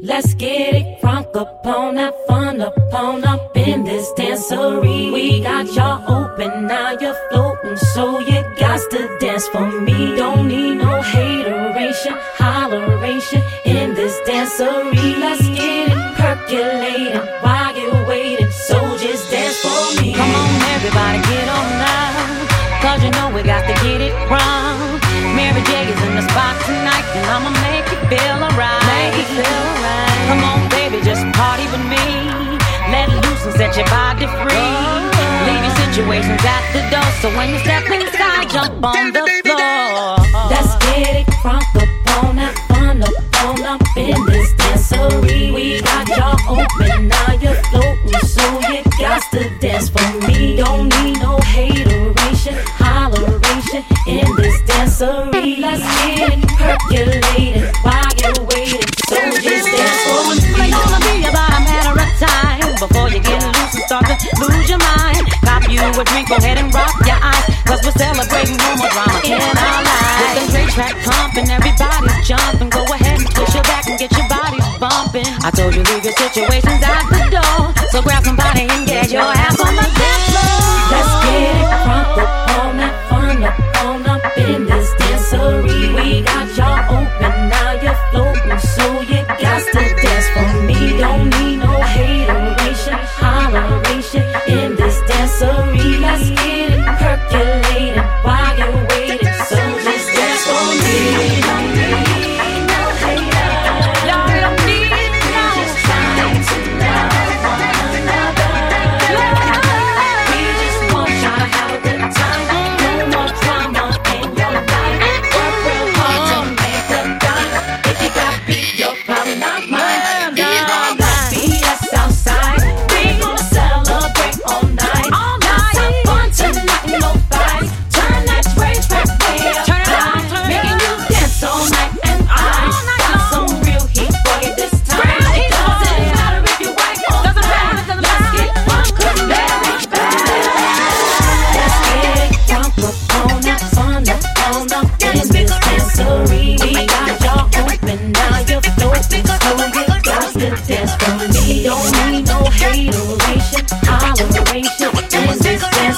Let's get it crunk up on that fun up on up in this dancery. We got y'all open, now you're floating, so you got to dance for me. Don't need no hateration, holleration in this dancery. Let's get it percolating while you're waiting, so just dance for me. Come on, everybody, get on now, cause you know we got to get it wrong. Mary J is in the spot tonight, and I'ma make you feel alright. Make you feel. Come on, baby, just party with me. Let loose and set your body free. Leave your situations at the door, so when you step inside, jump on the floor. Let's get it up on that fun up on up in this dancery. We got y'all open, now you're floating, so you got to dance for me. Don't need no hateration, holleration in this dancery. Let's get it percolating you and start to lose your mind. Cop you a drink, go ahead and rock your eyes. Cause we're celebrating no more drama in our lives. With the great track pumping, everybody's jumping. Go ahead and push your back and get your bodies bumping. I told you leave your situations at the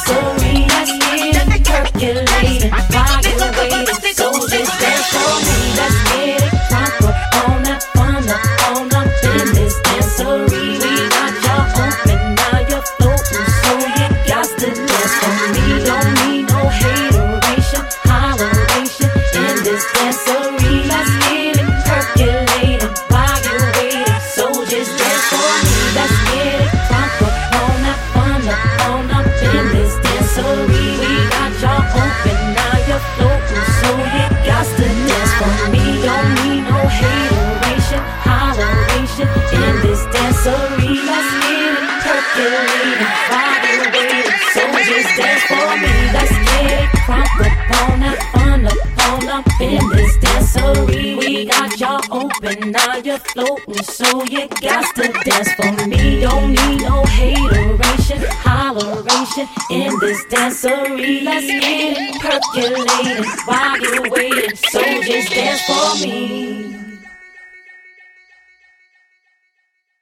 this percolating while you're waiting, so just dance for me. Let's get it crunk up on that fun up on up in this dancery. We got y'all open, now you're floating, so you got to dance for me. Don't need no hateration, holleration in this dancery. Let's get it percolating while you're waiting, so just dance for me.